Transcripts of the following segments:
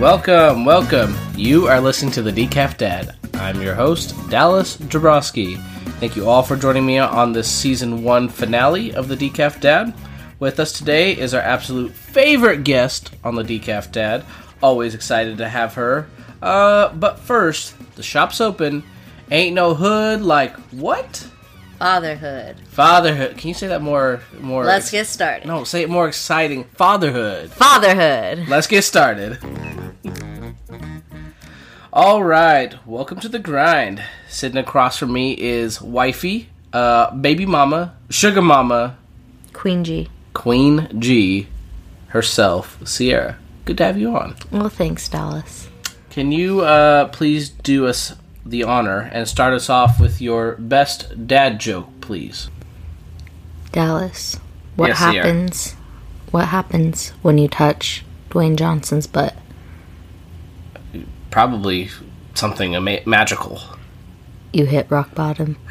Welcome, welcome. You are listening to the Decaf Dad. I'm your host, Dallas Jabrowski. Thank you all for joining me on this season one finale of the Decaf Dad. With us today is our absolute favorite guest on the Decaf Dad. Always excited to have her. Uh, but first, the shop's open. Ain't no hood like what? Fatherhood. Fatherhood. Can you say that more? More. Let's get started. No, say it more exciting. Fatherhood. Fatherhood. Let's get started. All right, welcome to the grind. Sitting across from me is wifey, uh, baby mama, sugar mama, Queen G. Queen G, herself, Sierra. Good to have you on. Well, thanks, Dallas. Can you uh, please do us the honor and start us off with your best dad joke, please? Dallas, what Yes, Sierra. happens? What happens when you touch Dwayne Johnson's butt? Probably something ama- magical. You hit rock bottom.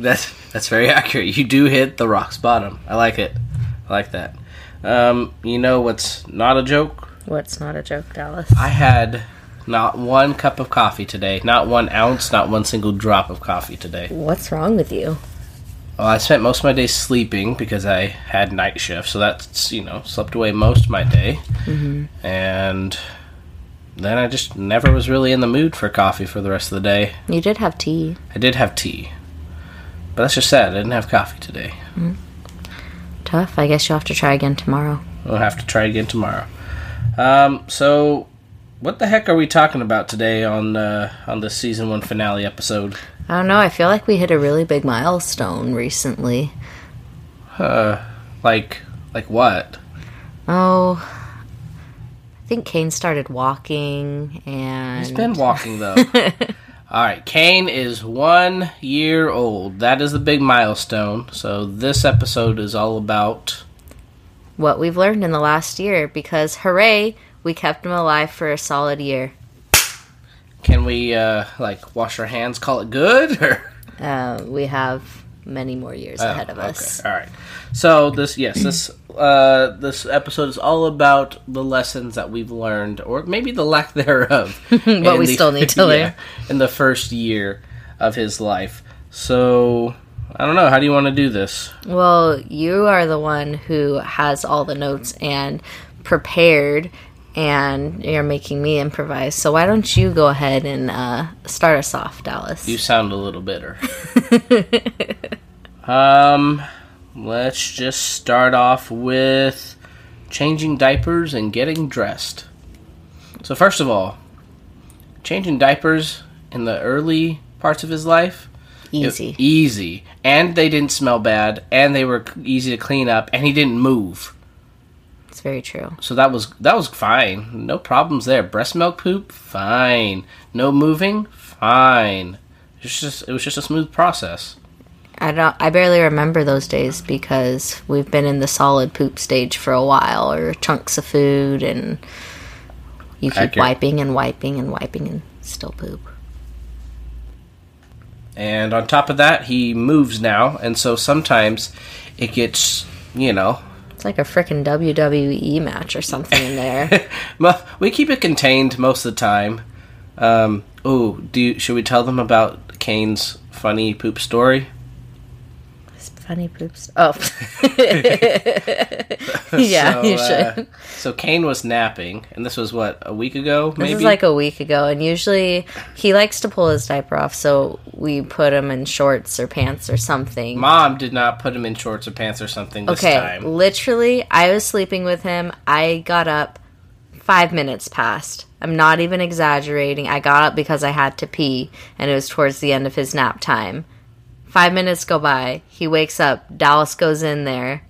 That's that's very accurate. You do hit the rock's bottom. I like it. I like that. Um, you know what's not a joke? What's not a joke, Dallas? I had not one cup of coffee today. Not one ounce. Not one single drop of coffee today. What's wrong with you? Well, I spent most of my day sleeping because I had night shift, so that's you know slept away most of my day, mm-hmm. and then I just never was really in the mood for coffee for the rest of the day. You did have tea. I did have tea, but that's just sad. I didn't have coffee today. Mm. Tough. I guess you'll have to try again tomorrow. We'll have to try again tomorrow. Um, so, what the heck are we talking about today on uh, on this season one finale episode? I don't know. I feel like we hit a really big milestone recently. Uh, like like what? Oh, I think Kane started walking, and He's been walking though. All right, Kane is one year old. That is the big milestone. So this episode is all about. what we've learned in the last year. Because hooray, we kept him alive for a solid year. Can we uh, like wash our hands, call it good, or Uh, we have many more years Oh, ahead of us. Okay. All right. So this, yes, this uh, this episode is all about the lessons that we've learned, or maybe the lack thereof. But we the- still need to learn. yeah, in the first year of his life. So I don't know. How do you want to do this? Well, you are the one who has all the notes and prepared, and you're making me improvise. So why don't you go ahead and uh, start us off, Dallas? You sound a little bitter. um, let's just start off with changing diapers and getting dressed. So first of all, changing diapers in the early parts of his life Easy. easy, and they didn't smell bad, and they were easy to clean up, and he didn't move. It's very true. So that was that was fine. No problems there. Breast milk poop, fine. No moving, fine. It's just it was just a smooth process. I don't. I barely remember those days because we've been in the solid poop stage for a while, or chunks of food, and you keep Accurate. wiping and wiping and wiping and still poop. And on top of that, he moves now, and so sometimes it gets, you know, It's like a freaking WWE match or something in there. well, we keep it contained most of the time. Um, oh, do you, should we tell them about Kane's funny poop story? Funny poops. Oh, yeah, So, you uh, should. so Kane was napping, and this was what a week ago, maybe. This is like a week ago, and usually he likes to pull his diaper off, so we put him in shorts or pants or something. Mom did not put him in shorts or pants or something this okay, time. literally, I was sleeping with him. I got up five minutes past. I'm not even exaggerating. I got up because I had to pee, and it was towards the end of his nap time. Five minutes go by. He wakes up. Dallas goes in there.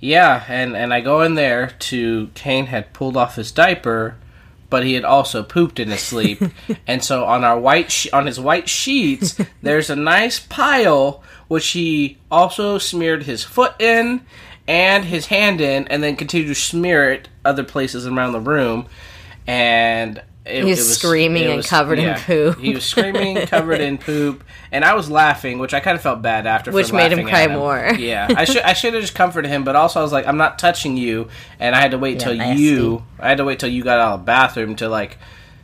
Yeah, and and I go in there to Kane had pulled off his diaper, but he had also pooped in his sleep, and so on our white she- on his white sheets, there's a nice pile which he also smeared his foot in and his hand in, and then continued to smear it other places around the room, and it, He was it screaming it and covered in poop. He was screaming, covered in poop, and I was laughing, which I kind of felt bad after. Which made him cry at more. Yeah, I should I should have just comforted him, but also I was like, I'm not touching you, and I had to wait Yeah, till nasty. you. I had to wait till you got out of the bathroom to like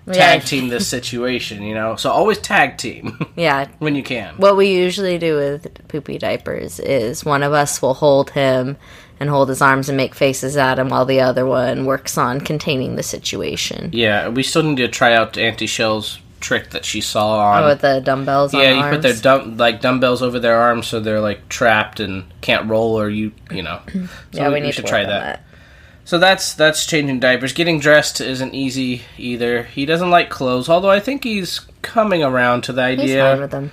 Yeah. tag team this situation, you know. So always tag team Yeah. when you can. What we usually do with poopy diapers is one of us will hold him and hold his arms and make faces at him while the other one works on containing the situation. Yeah, we still need to try out Auntie Shell's trick that she saw oh, on. Oh, with the dumbbells on yeah, you arms. put their dumb like dumbbells over their arms so they're like trapped and can't roll or you you know. So yeah, we, need to try on that. So that's that's changing diapers. Getting dressed isn't easy either. He doesn't like clothes, although I think he's coming around to the He's idea. fine with them.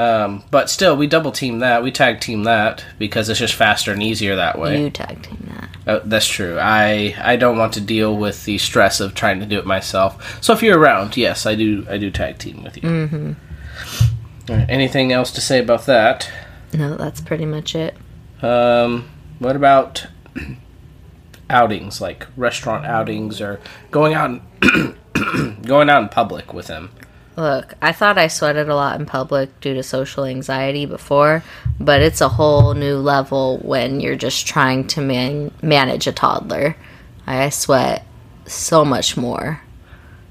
Um, but still, we double team that. We tag team that because it's just faster and easier that way. You tag team that. Uh, that's true. I I don't want to deal with the stress of trying to do it myself. So if you're around, yes, I do. I do tag team with you. Mm-hmm. anything else to say about that? No, that's pretty much it. Um, what about outings, like restaurant outings, or going out, in, going out in public with him? Look, I thought I sweated a lot in public due to social anxiety before, but it's a whole new level when you're just trying to man- manage a toddler. I sweat so much more.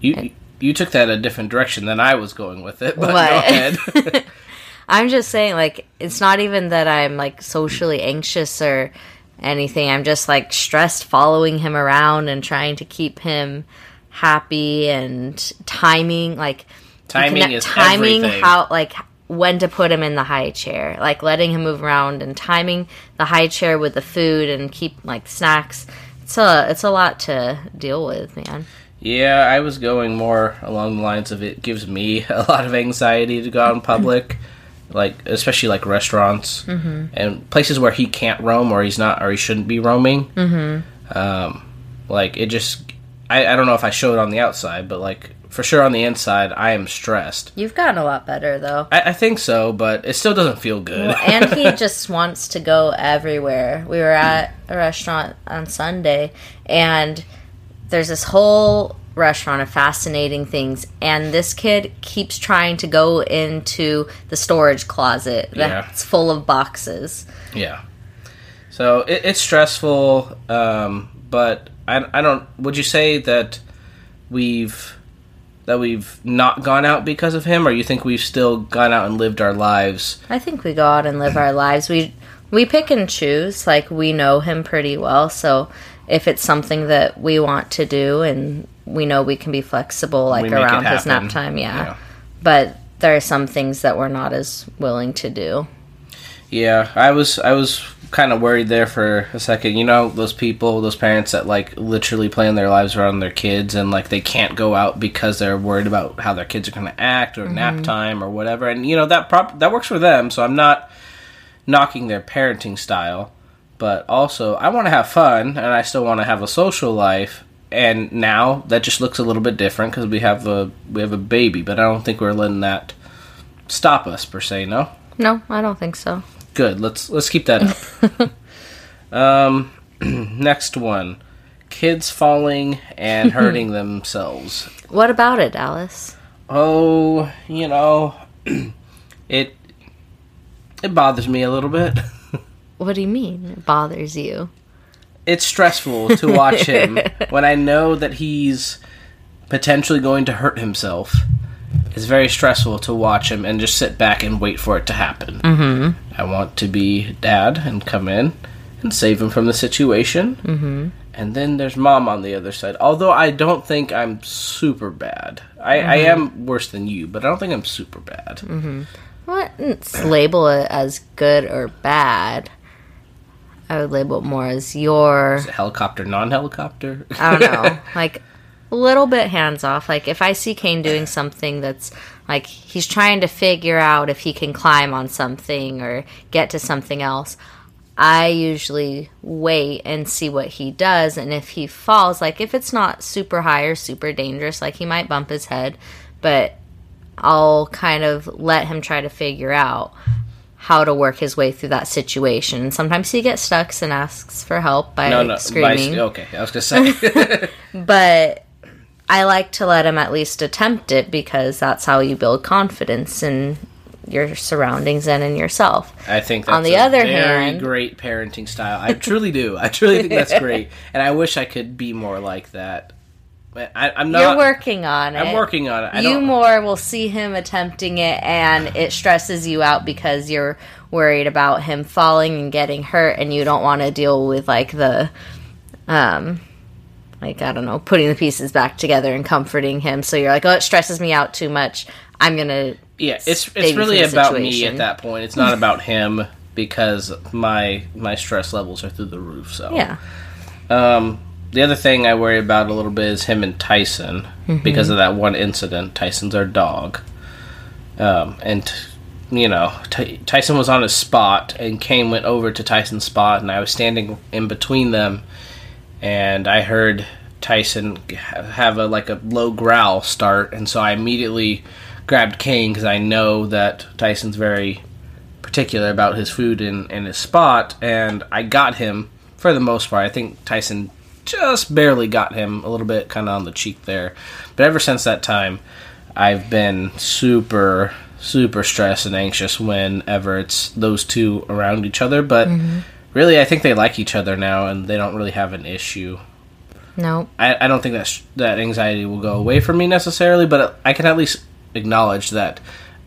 You you took that a different direction than I was going with it. But go ahead. I'm just saying, like, it's not even that I'm like socially anxious or anything. I'm just like stressed following him around and trying to keep him happy and timing, like Timing connect- is timing everything. how like when to put him in the high chair, like letting him move around and timing the high chair with the food and keep like snacks. It's a it's a lot to deal with, man. Yeah, I was going more along the lines of it gives me a lot of anxiety to go out in public, like especially like restaurants Mm-hmm. and places where he can't roam or he's not or he shouldn't be roaming. Mm-hmm. Um, like it just, I, I don't know if I show it on the outside, but like for sure on the inside, I am stressed. You've gotten a lot better though. I, I think so, but it still doesn't feel good. and he just wants to go everywhere. We were at a restaurant on Sunday, and there's this whole restaurant of fascinating things, and this kid keeps trying to go into the storage closet Yeah. that's full of boxes. Yeah. So it, it's stressful, um, but I, I don't. Would you say that we've that we've not gone out because of him, or you think we've still gone out and lived our lives? I think we go out and live our lives. We we pick and choose. Like we know him pretty well, so if it's something that we want to do and we know we can be flexible, like We around his nap time, yeah. Yeah. But there are some things that we're not as willing to do. Yeah, I was I was kind of worried there for a second. You know, those people, those parents that like literally plan their lives around their kids and like they can't go out because they're worried about how their kids are going to act or nap mm-hmm. time or whatever. And you know that prop that works for them. So I'm not knocking their parenting style, but also I want to have fun and I still want to have a social life. And now that just looks a little bit different because we have a we have a baby, but I don't think we're letting that stop us per se. No. No, I don't think so. Good. Let's let's keep that up. um, next one: kids falling and hurting themselves. What about it, Dallas? Oh, you know, it it bothers me a little bit. What do you mean? It bothers you? It's stressful to watch him when I know that he's potentially going to hurt himself. It's very stressful to watch him and just sit back and wait for it to happen. Mm-hmm. I want to be dad and come in and save him from the situation. Mm-hmm. And then there's mom on the other side. Although I don't think I'm super bad. I, I am worse than you, but I don't think I'm super bad. I wouldn't label it as good or bad. I would label it more as your Helicopter, non helicopter. I don't know, like a little bit hands off. Like if I see Kane doing something that's like he's trying to figure out if he can climb on something or get to something else, I usually wait and see what he does. And if he falls, like if it's not super high or super dangerous, like he might bump his head, but I'll kind of let him try to figure out how to work his way through that situation. Sometimes he gets stuck and asks for help by no, no. screaming. By, okay, I was going to say. But I like to let him at least attempt it because that's how you build confidence in your surroundings and in yourself. I think that's On the a other very hand- great parenting style. I truly do. I truly think that's great, and I wish I could be more like that. I, I'm not. You're working on it. I'm working on it. I you more will see him attempting it and it stresses you out because you're worried about him falling and getting hurt and you don't want to deal with like the um like I don't know, putting the pieces back together and comforting him. So you're like, "Oh, it stresses me out too much. I'm going to Yeah, it's it's really about me at that point. It's not about him because my my stress levels are through the roof. So Yeah. Um, the other thing I worry about a little bit is him and Tyson Mm-hmm. because of that one incident. Tyson's our dog, um, and you know Ty- Tyson was on his spot, and Kane went over to Tyson's spot, and I was standing in between them, and I heard Tyson have a like a low growl start, and so I immediately grabbed Kane because I know that Tyson's very particular about his food and, his spot, and I got him for the most part. I think Tyson just barely got him a little bit kind of on the cheek there. But ever since that time, I've been super, super stressed and anxious whenever it's those two around each other. But mm-hmm. Really, I think they like each other now and they don't really have an issue. No. I, I don't think that sh- that anxiety will go away from me necessarily, but I can at least acknowledge that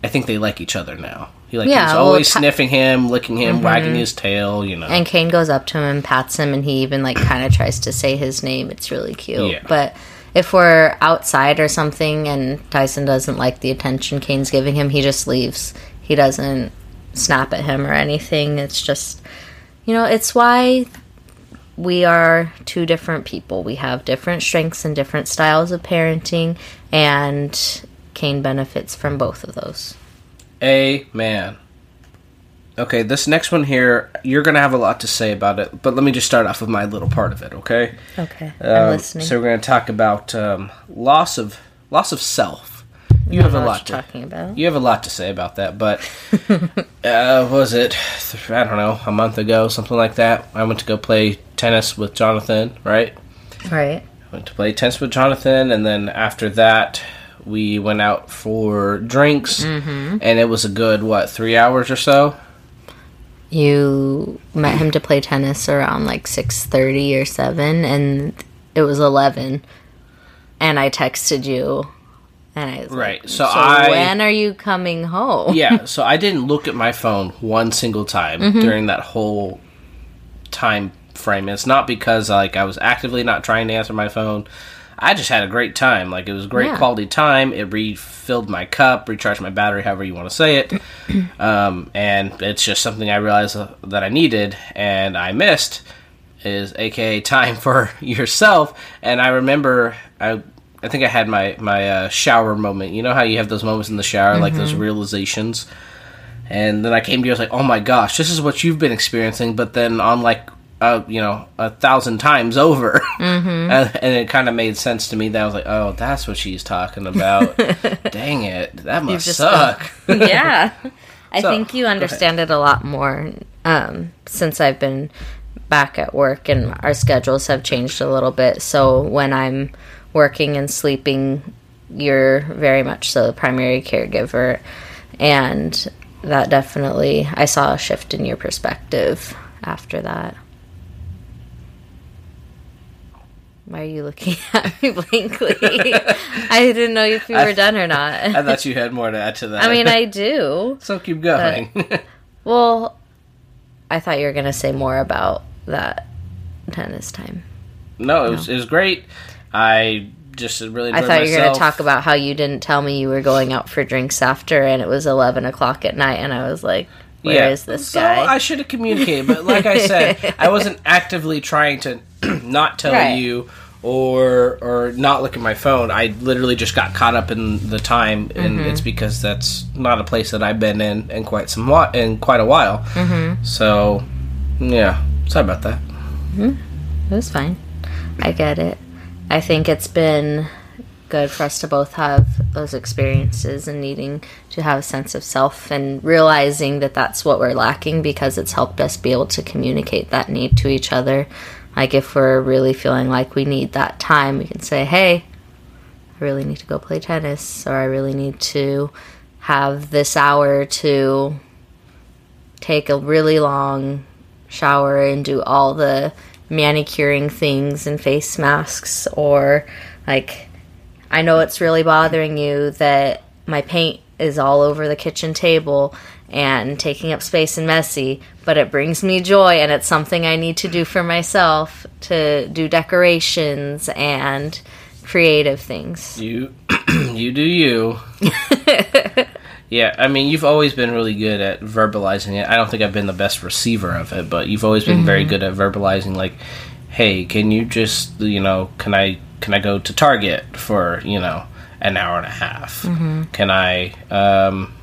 I think they like each other now. He like Yeah, he's well, always sniffing him, licking him, mm-hmm. wagging his tail. You know, And Kane goes up to him and pats him, and he even like kind of tries to say his name. It's really cute. Yeah. But if we're outside or something, and Tyson doesn't like the attention Kane's giving him, he just leaves. He doesn't snap at him or anything. It's just, you know, it's why we are two different people. We have different strengths and different styles of parenting, and Kane benefits from both of those. Amen. Okay, this next one here, you're gonna have a lot to say about it, but let me just start off with my little part of it. Okay. Okay, Um, I'm listening. So we're gonna talk about um, loss of loss of self. You I have a lot to talking about. You have a lot to say about that, but uh, was it? I don't know, a month ago, something like that. I went to go play tennis with Jonathan. Right, Right. I went to play tennis with Jonathan, and then after that, we went out for drinks, Mm-hmm. and it was a good what three hours or so. you met him to play tennis around like 6.30 or 7 and it was 11 and i texted you and i was Right, like, so so, I- when are you coming home yeah, so I didn't look at my phone one single time Mm-hmm. during that whole time frame. It's not because like I was actively not trying to answer my phone. I just had a great time. Like it was great Yeah. quality time. It refilled my cup, recharged my battery, however you want to say it. um, and it's just something I realized uh, that I needed and I missed is aka time for yourself. And I remember I I think I had my my uh, shower moment. You know how you have those moments in the shower, like those realizations. And then I came to you, I was like, oh my gosh, this is what you've been experiencing, but then on like, uh, you know, a thousand times over. Mm-hmm. and, and it kind of made sense to me that I was like, oh, that's what she's talking about. Dang it, that must just suck. yeah i So, think you understand it a lot more um, since i've been back at work and our schedules have changed a little bit so when i'm working and sleeping you're very much so the primary caregiver and that definitely i saw a shift in your perspective after that why are you looking at me blankly i didn't know if you were done or not I thought you had more to add to that. I mean, I do. so keep going. Well, I thought you were going to say more about that tennis time. no, it was, it was great. I just really I thought you were going to talk about how you didn't tell me you were going out for drinks after, and it was 11 o'clock at night, and I was like, "Where is this so guy? I should have communicated, but like I said, I wasn't actively trying to not tell Right. you or or not look at my phone. I literally just got caught up in the time, and Mm-hmm. it's because that's not a place that I've been in in quite some whi- in quite a while. Mm-hmm. So, yeah, sorry about that. It was fine. I get it. I think it's been good for us to both have those experiences and needing to have a sense of self and realizing that that's what we're lacking because it's helped us be able to communicate that need to each other. Like if we're really feeling like we need that time, we can say, "Hey, I really need to go play tennis or I really need to have this hour to take a really long shower and do all the manicuring things and face masks or like I know it's really bothering you that my paint is all over the kitchen table and taking up space and messy, but it brings me joy and it's something I need to do for myself to do decorations and creative things. You, you do you. yeah, I mean, you've always been really good at verbalizing it. I don't think I've been the best receiver of it, but you've always been mm-hmm. very good at verbalizing, like, "Hey, can you just, you know, can I, can I go to Target for, you know, an hour and a half? Mm-hmm. Can I, um,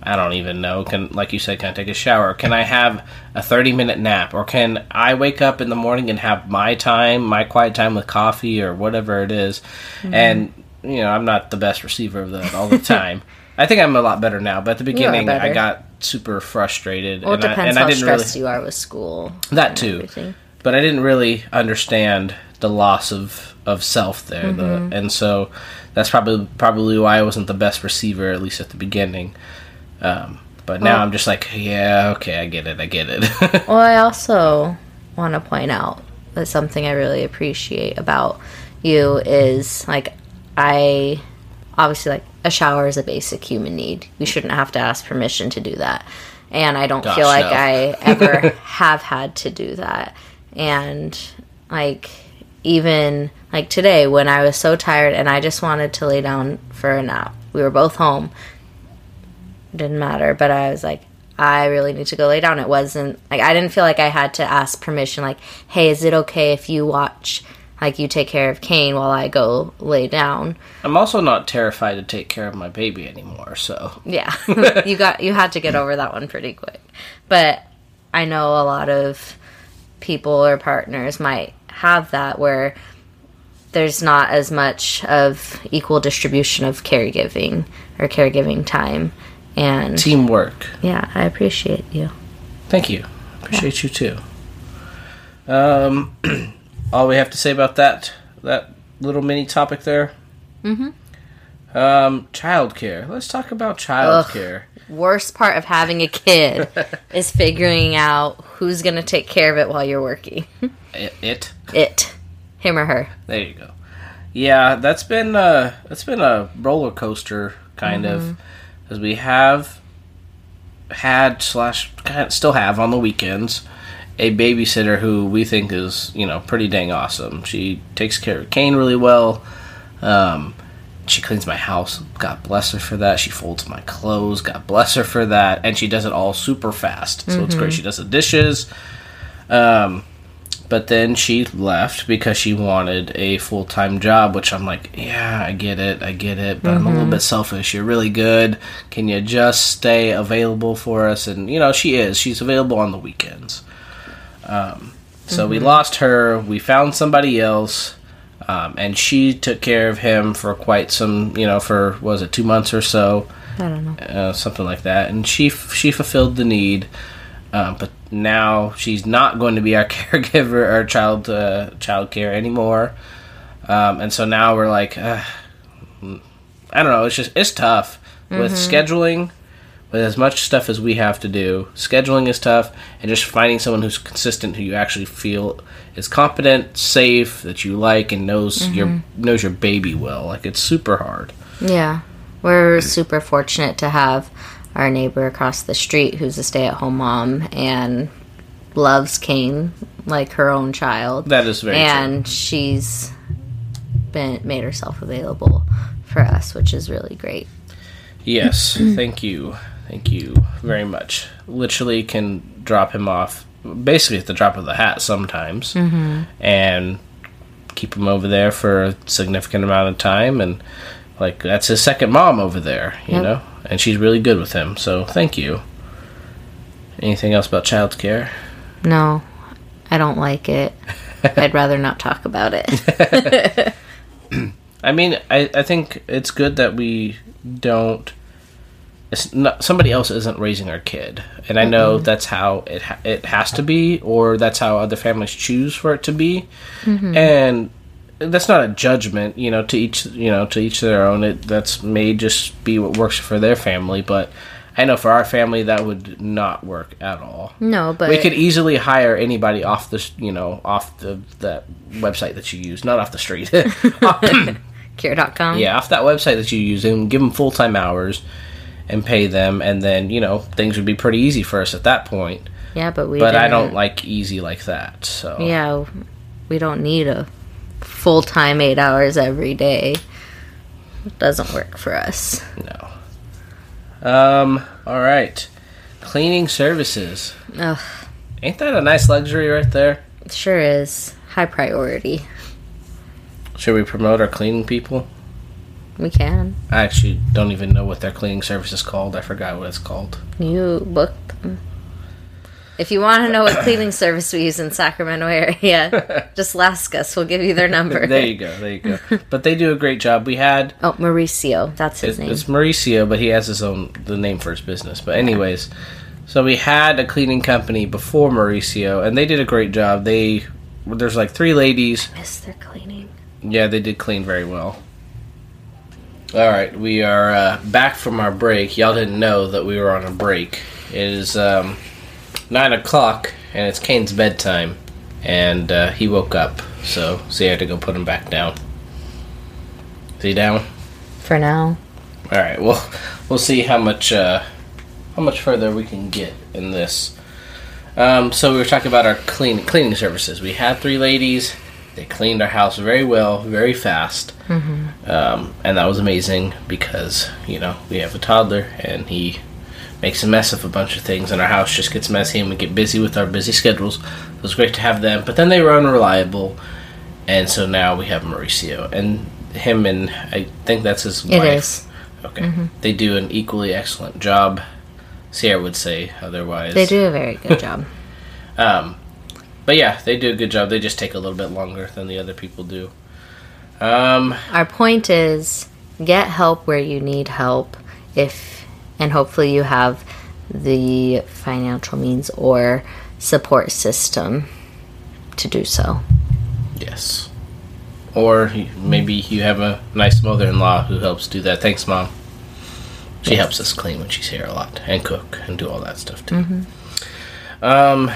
I don't even know. Can like you said, can I take a shower? Can I have a thirty minute nap? Or can I wake up in the morning and have my time, my quiet time with coffee or whatever it is? Mm-hmm. And you know, I'm not the best receiver of that all the time. I think I'm a lot better now, but at the beginning I got super frustrated. Well, it depends I, and how I didn't stressed really, you are with school. That too, everything. but I didn't really understand the loss of of self there, mm-hmm. the, and so that's probably probably why I wasn't the best receiver at least at the beginning. Um, but now well, I'm just like, yeah, okay, I get it, I get it. well, I also want to point out that something I really appreciate about you is like, I obviously like a shower is a basic human need. You shouldn't have to ask permission to do that. And I don't Gosh, feel like no. I ever have had to do that. And like, even like today when I was so tired and I just wanted to lay down for a nap, we were both home didn't matter. But I was like, I really need to go lay down. It wasn't like I didn't feel like I had to ask permission. Like, hey, is it okay if you watch? Like you take care of Kane while I go lay down. I'm also not terrified to take care of my baby anymore. So yeah, you got you had to get over that one pretty quick. But I know a lot of people or partners might have that where there's not as much of equal distribution of caregiving or caregiving time and teamwork. Yeah, I appreciate you. Thank you. Appreciate yeah. you too. Um, all we have to say about that that little mini topic there. Mm-hmm. Um, childcare. Let's talk about childcare. Worst part of having a kid is figuring out who's going to take care of it while you're working. it, it. It. Him or her. There you go. Yeah, that's been uh that's been a roller coaster kind mm-hmm. of because we have had slash still have on the weekends a babysitter who we think is you know pretty dang awesome. She takes care of Kane really well. Um, she cleans my house. God bless her for that. She folds my clothes. God bless her for that. And she does it all super fast. So mm-hmm. it's great. Mm-hmm. She does the dishes. Um, but then she left because she wanted a full time job, which I'm like, yeah, I get it, I get it, but mm-hmm. I'm a little mm-hmm. bit selfish. You're really good. Can you just stay available for us? And you know, she is. She's available on the weekends. Um, so mm-hmm. we lost her. We found somebody else. Um, and she took care of him for quite some, you know, for was it two months or so, I don't know, uh, something like that. And she she fulfilled the need. Um, but now she's not going to be our caregiver or child uh, child care anymore. Um, and so now we're like, uh, I don't know. It's just it's tough mm-hmm. with scheduling. With as much stuff as we have to do, scheduling is tough, and just finding someone who's consistent, who you actually feel is competent, safe, that you like, and knows mm-hmm. your knows your baby well. Like it's super hard. Yeah, we're super fortunate to have our neighbor across the street who's a stay at home mom and loves Kane like her own child. That is very and true. she's been made herself available for us, which is really great. Yes, thank you. Thank you very much. Literally can drop him off basically at the drop of the hat sometimes mm-hmm. and keep him over there for a significant amount of time and like that's his second mom over there, you yep. know? and she's really good with him. So thank you. Anything else about childcare? No, I don't like it. I'd rather not talk about it. I mean, I, I think it's good that we don't. It's not, somebody else isn't raising our kid, and I know mm-hmm. that's how it ha- it has to be, or that's how other families choose for it to be. Mm-hmm. And that's not a judgment, you know. To each, you know, to each their own. It that's may just be what works for their family, but I know for our family that would not work at all. No, but we could easily hire anybody off the, you know, off the that website that you use, not off the street. Care.com. yeah, off that website that you use, and give them full time hours, and pay them, and then you know things would be pretty easy for us at that point. Yeah, but we. But I didn't- don't like easy like that. So Yeah, we don't need a full time eight hours every day. It doesn't work for us. no. Um. All right. Cleaning services. Ugh, Ain't that a nice luxury right there? it sure is high priority. Should we promote our cleaning people? We can. I actually don't even know what their cleaning service is called. I forgot what it's called. You book them. If you want to know what cleaning service we use in Sacramento area, just ask us. We'll give you their number. there you go. There you go. But they do a great job. We had Oh, Mauricio. That's his It's, name. it's Mauricio, but he has his own the name for his business. But anyways, so we had a cleaning company before Mauricio, and they did a great job. They there's like three ladies. Miss their cleaning. Yeah, they did clean very well. All right, we are uh, back from our break. Y'all didn't know that we were on a break. It is um, nine o'clock, and it's Kane's bedtime, and uh, he woke up. So, so had to go put him back down. Is he down? For now. All right. Well, we'll see how much uh, how much further we can get in this. Um, so we were talking about our clean cleaning services. We had three ladies. They cleaned our house very well, very fast, um, and that was amazing because you know we have a toddler and he makes a mess of a bunch of things, and our house just gets messy, and we get busy with our busy schedules. It was great to have them, but then they were unreliable, and so now we have Mauricio and him, and I think that's his It wife. is. Okay. They do an equally excellent job. Sierra would say otherwise. They do a very good job. Um, but yeah, they do a good job. They just take a little bit longer than the other people do. Um, Our point is get help where you need help if and hopefully you have the financial means or support system to do so. yes. Or maybe you have a nice mother-in-law who helps do that. Thanks, mom. She Yes. helps us clean when she's here a lot and cook and do all that stuff too. Um,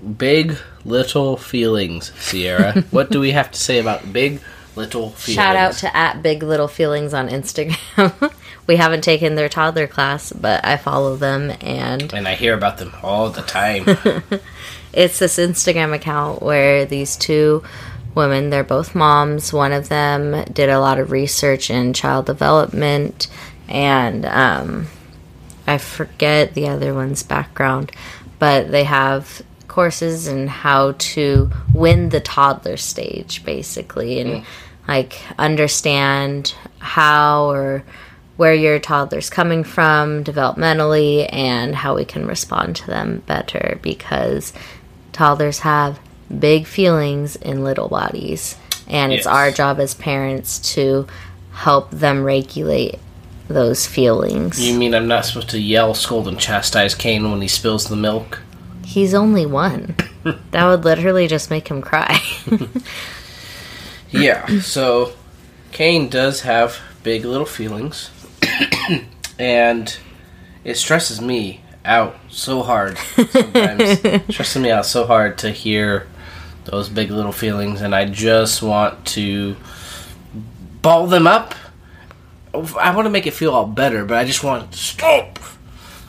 big little feelings, Sierra. what do we have to say about big little feelings? Shout out to at Big Little Feelings on Instagram. we haven't taken their toddler class, but I follow them and and I hear about them all the time. it's this Instagram account where these two women, they're both moms. One of them did a lot of research in child development, and um, I forget the other one's background, but they have courses and how to win the toddler stage, basically, and mm. like understand how or where your toddler's coming from developmentally and how we can respond to them better because toddlers have big feelings in little bodies and it's our job as parents to help them regulate those feelings. You mean I'm not supposed to yell, scold, and chastise Kane when he spills the milk? He's only one that would literally just make him cry Yeah. So, Kane does have big little feelings, and it stresses me out so hard. Sometimes stresses me out so hard to hear those big little feelings, and I just want to ball them up. I want to make it feel all better, but I just want to stop.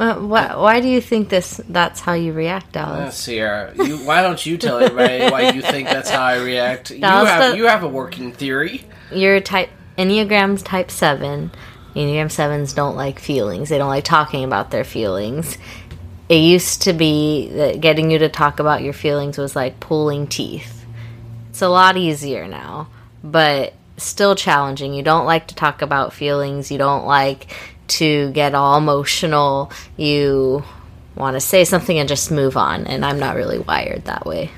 Why, why do you think this that's how you react Uh, Sierra, you, why don't you tell everybody why you think that's how I react? You have the- you have a working theory. You're type Enneagram's type seven. Enneagram sevens don't like feelings. They don't like talking about their feelings. It used to be that getting you to talk about your feelings was like pulling teeth. It's a lot easier now, but still challenging. You don't like to talk about feelings. You don't like to get all emotional. You want to say something and just move on. And I'm not really wired that way.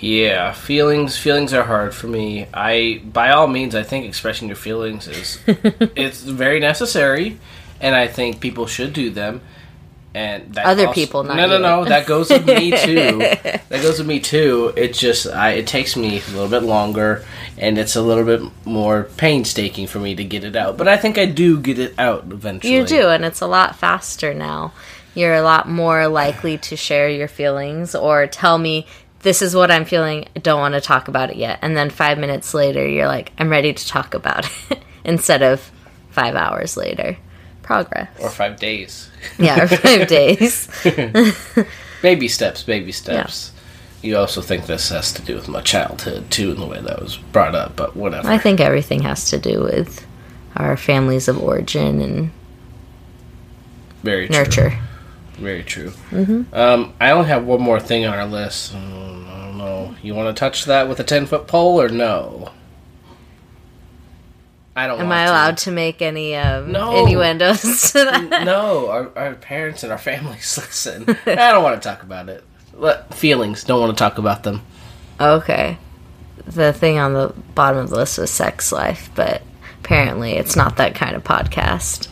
Yeah, feelings feelings are hard for me. I by all means I think expressing your feelings is it's very necessary and I think people should do them. And that Other also- people, not no, no, no. That goes with me too. that goes with me too. It just, I, it takes me a little bit longer, and it's a little bit more painstaking for me to get it out. But I think I do get it out eventually. You do, and it's a lot faster now. You're a lot more likely to share your feelings or tell me, this is what I'm feeling. I don't want to talk about it yet. And then five minutes later, you're like, I'm ready to talk about it instead of five hours later. Progress. Or five days. Yeah, or five days. Baby steps, baby steps. You also think this has to do with my childhood too, and the way that was brought up. But whatever. I think everything has to do with our families of origin and Very true. nurture. Very true. Mm-hmm. Um, I only have one more thing on our list. Mm, I don't know. You want to touch that with a ten foot pole or no? I don't. Am I allowed to make any um, No. innuendos to that? No, our, our parents and our families listen. I don't want to talk about it. Let, feelings. Don't want to talk about them. Okay. The thing on the bottom of the list was sex life, but apparently it's not that kind of podcast.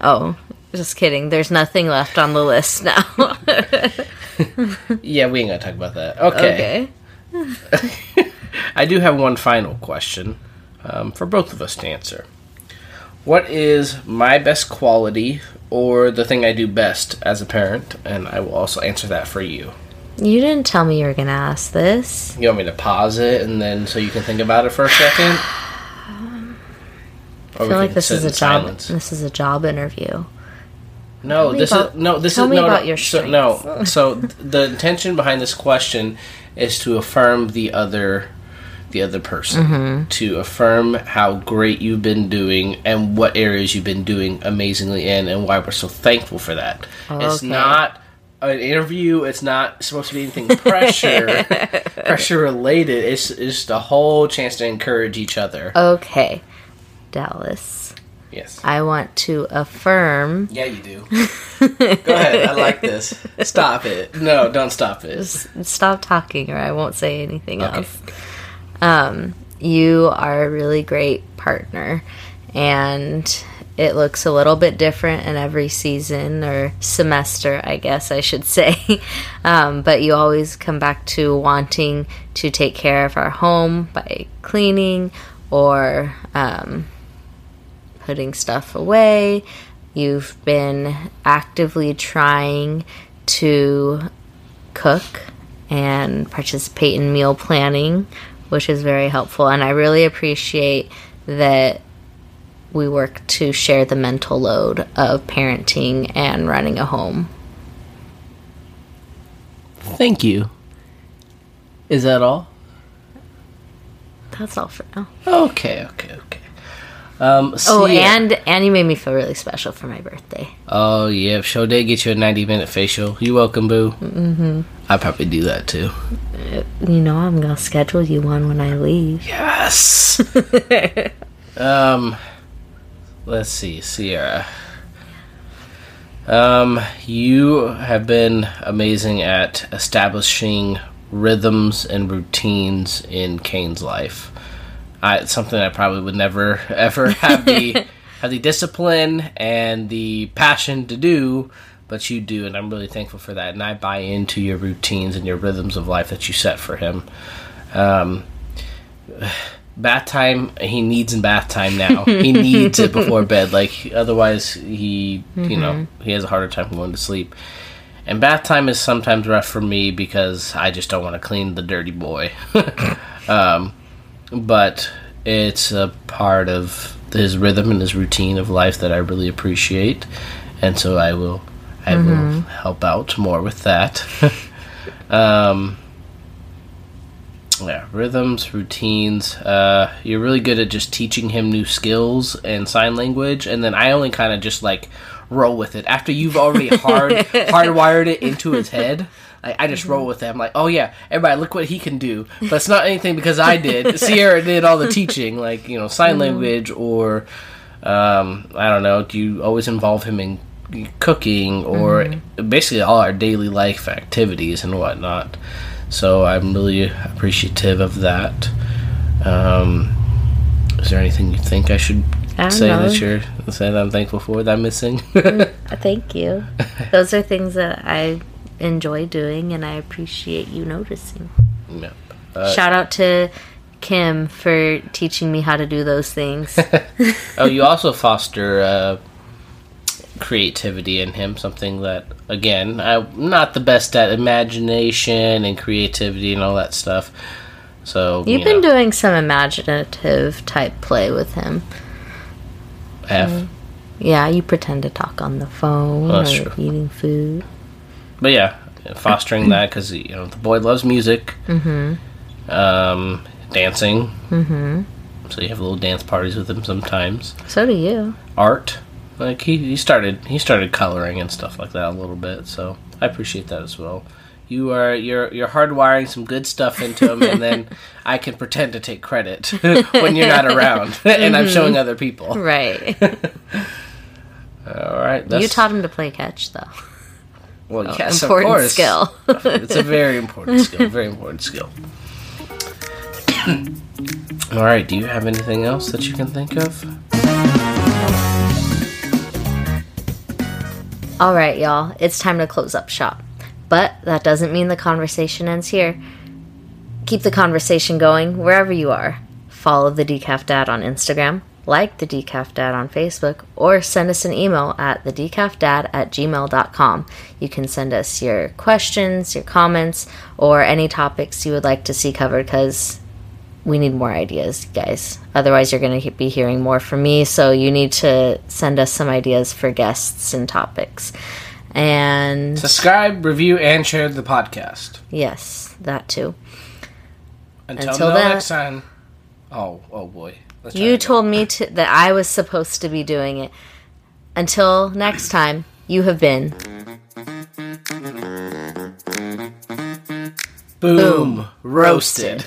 Oh, just kidding. There's nothing left on the list now. Yeah, we ain't gonna talk about that. Okay. okay. I do have one final question um, for both of us to answer. What is my best quality or the thing I do best as a parent? And I will also answer that for you. You didn't tell me you were going to ask this. You want me to pause it and then so you can think about it for a second? I feel like this is a job. This is a job interview. No, this about- is no. This tell is me no, about your so, no. So the intention behind this question is to affirm the other, the other person, Mm-hmm. to affirm how great you've been doing and what areas you've been doing amazingly in, and why we're so thankful for that. It's not an interview. It's not supposed to be anything pressure, pressure related. It's, it's just a whole chance to encourage each other. Okay. Dallas. yes. I want to affirm. Yeah, you do. Go ahead. I like this. Stop it. No, don't stop it. Stop talking or I won't say anything Okay. else. Um, you are a really great partner, and it looks a little bit different in every season or semester, I guess I should say. Um, but you always come back to wanting to take care of our home by cleaning or um, putting stuff away. You've been actively trying to cook and participate in meal planning, which is very helpful. And I really appreciate that we work to share the mental load of parenting and running a home. Thank you. Is that all? That's all for now. Okay, okay, okay. Um, Oh, see- and and you made me feel really special for my birthday. oh yeah, show day get you a ninety minute facial, you welcome, boo. Mm-hmm. I probably do that too. You know, I'm gonna schedule you one when I leave. Yes. um, let's see, Sierra. Um, you have been amazing at establishing rhythms and routines in Kane's life. I, it's something I probably would never ever have the have the discipline and the passion to do, but you do, and I'm really thankful for that. And I buy into your routines and your rhythms of life that you set for him. Um, bath time he needs in bath time now. He needs it before bed. Like otherwise he you know he has a harder time going to sleep. And bath time is sometimes rough for me because i just don't want to clean the dirty boy. Um, but it's a part of his rhythm and his routine of life that i really appreciate. And so i will i will help out more with that um, yeah, rhythms, routines. Uh, you're really good at just teaching him new skills and sign language, and then I only kind of just like roll with it after you've already hard hardwired it into his head. Like, I just roll with it. I'm like, oh yeah, everybody, look what he can do. But it's not anything because I did. Sierra did all the teaching, like you know, sign language or um, I don't know. Do you always involve him in cooking or basically all our daily life activities and whatnot? So I'm really appreciative of that. Um, is there anything you think I should I say know. that you're say that I'm thankful for that I'm missing. Thank you. Those are things that I enjoy doing, and I appreciate you noticing. yeah. Shout out to Kim for teaching me how to do those things. Oh, you also foster uh, creativity in him, something that, again, I'm not the best at imagination and creativity and all that stuff. So You've you been know, doing some imaginative type play with him. have. Yeah, you pretend to talk on the phone that's or true. eating food. But yeah, fostering that because you know the boy loves music, mm-hmm. um, dancing. Mm-hmm. So you have little dance parties with him sometimes. So do you. Art, like he, he started he started coloring and stuff like that a little bit. So I appreciate that as well. You are you're you're hardwiring some good stuff into him, and then I can pretend to take credit when you're not around, and I'm showing mm-hmm. other people. Right. All right, you taught him to play catch, though. well, yes, Important of course. skill. it's a very important skill. Very important skill. All right. Do you have anything else that you can think of? All right, y'all. It's time to close up shop. But that doesn't mean the conversation ends here. Keep the conversation going wherever you are. Follow the Decaf Dad on Instagram, like the Decaf Dad on Facebook, or send us an email at thedecafdad at gmail.com. You can send us your questions, your comments, or any topics you would like to see covered because we need more ideas, guys. Otherwise, you're going to be hearing more from me. So you need to send us some ideas for guests and topics. And Subscribe, review, and share the podcast. yes, that too. Until, Until no then- next time. Oh, oh boy. Let's You told me to, that I was supposed to be doing it. Until next time, you have been Boom. Roasted.